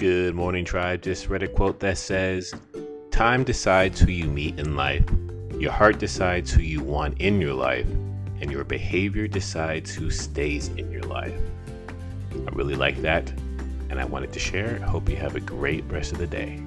Good morning, tribe. Just read a quote that says, Time decides who you meet in life, your heart decides who you want in your life, and your behavior decides who stays in your life. I really like that, and I wanted to share. I hope you have a great rest of the day.